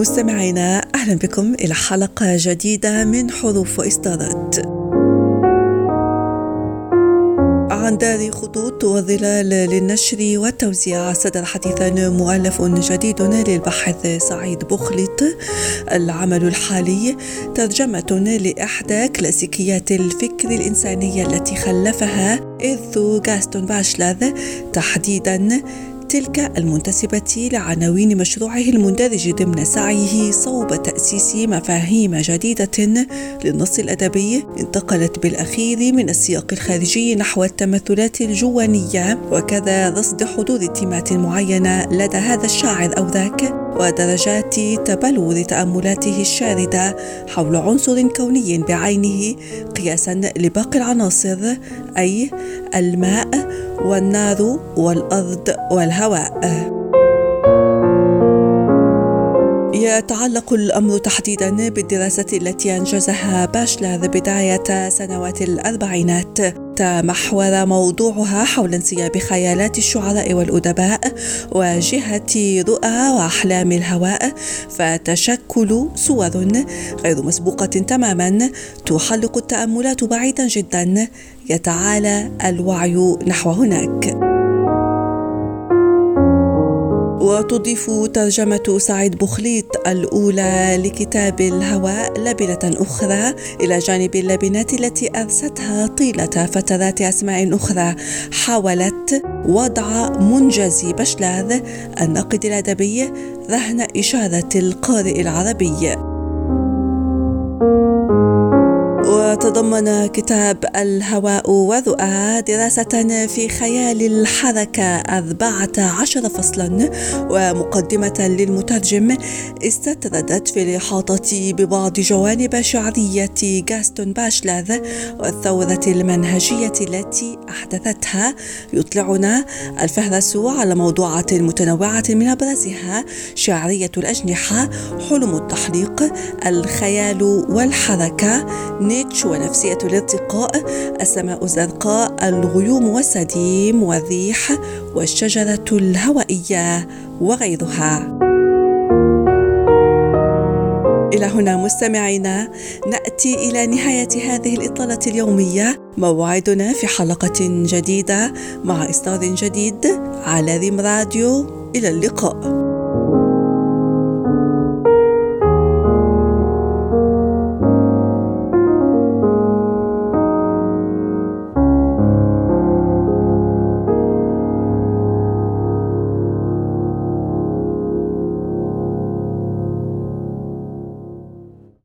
مستمعينا أهلا بكم إلى حلقة جديدة من حروف وإصدارات عن دار خطوط وظلال للنشر والتوزيع صدر حديثا مؤلف جديد للباحث سعيد بوخلط العمل الحالي ترجمة لإحدى كلاسيكيات الفكر الإنساني التي خلفها إرثو غاستون باشلاذ تحديدا تلك المنتسبة لعناوين مشروعه المندرج ضمن سعيه صوب تأسيس مفاهيم جديدة للنص الأدبي انتقلت بالأخير من السياق الخارجي نحو التمثلات الجوانية وكذا رصد حدود تيمات معينة لدى هذا الشاعر أو ذاك. ودرجات تبلور تأملاته الشاردة حول عنصر كوني بعينه قياسا لباقي العناصر أي الماء والنار والأرض والهواء. يتعلق الأمر تحديدا بالدراسة التي أنجزها باشلر بداية سنوات الأربعينات. تمحور موضوعها حول انسياب خيالات الشعراء والأدباء وجهة رؤى وأحلام الهواء فتشكل صور غير مسبوقة تماما تحلق التأملات بعيدا جدا يتعالى الوعي نحو هناك. وتضيف ترجمة سعيد بخليط الأولى لكتاب الهواء لبنة أخرى إلى جانب اللبنات التي أرستها طيلة فترات أسماء أخرى. حاولت وضع منجز بشلاذ الناقد الأدبي رهن إشارة القارئ العربي. وتضمن كتاب الهواء والرؤى دراسة في خيال الحركة أربعة عشر فصلا ومقدمة للمترجم استطردت في الإحاطة ببعض جوانب شعرية غاستون باشلر والثورة المنهجية التي أحدثتها. يطلعنا الفهرس على موضوعات متنوعة من أبرزها شعرية الأجنحة حلم التحليق الخيال والحركة. نيتش ونفسية الارتقاء السماء الزرقاء الغيوم والسديم والريح والشجرة الهوائية وغيرها. إلى هنا مستمعينا نأتي إلى نهاية هذه الإطلالة اليومية. موعدنا في حلقة جديدة مع إصدار جديد على ريم راديو. إلى اللقاء.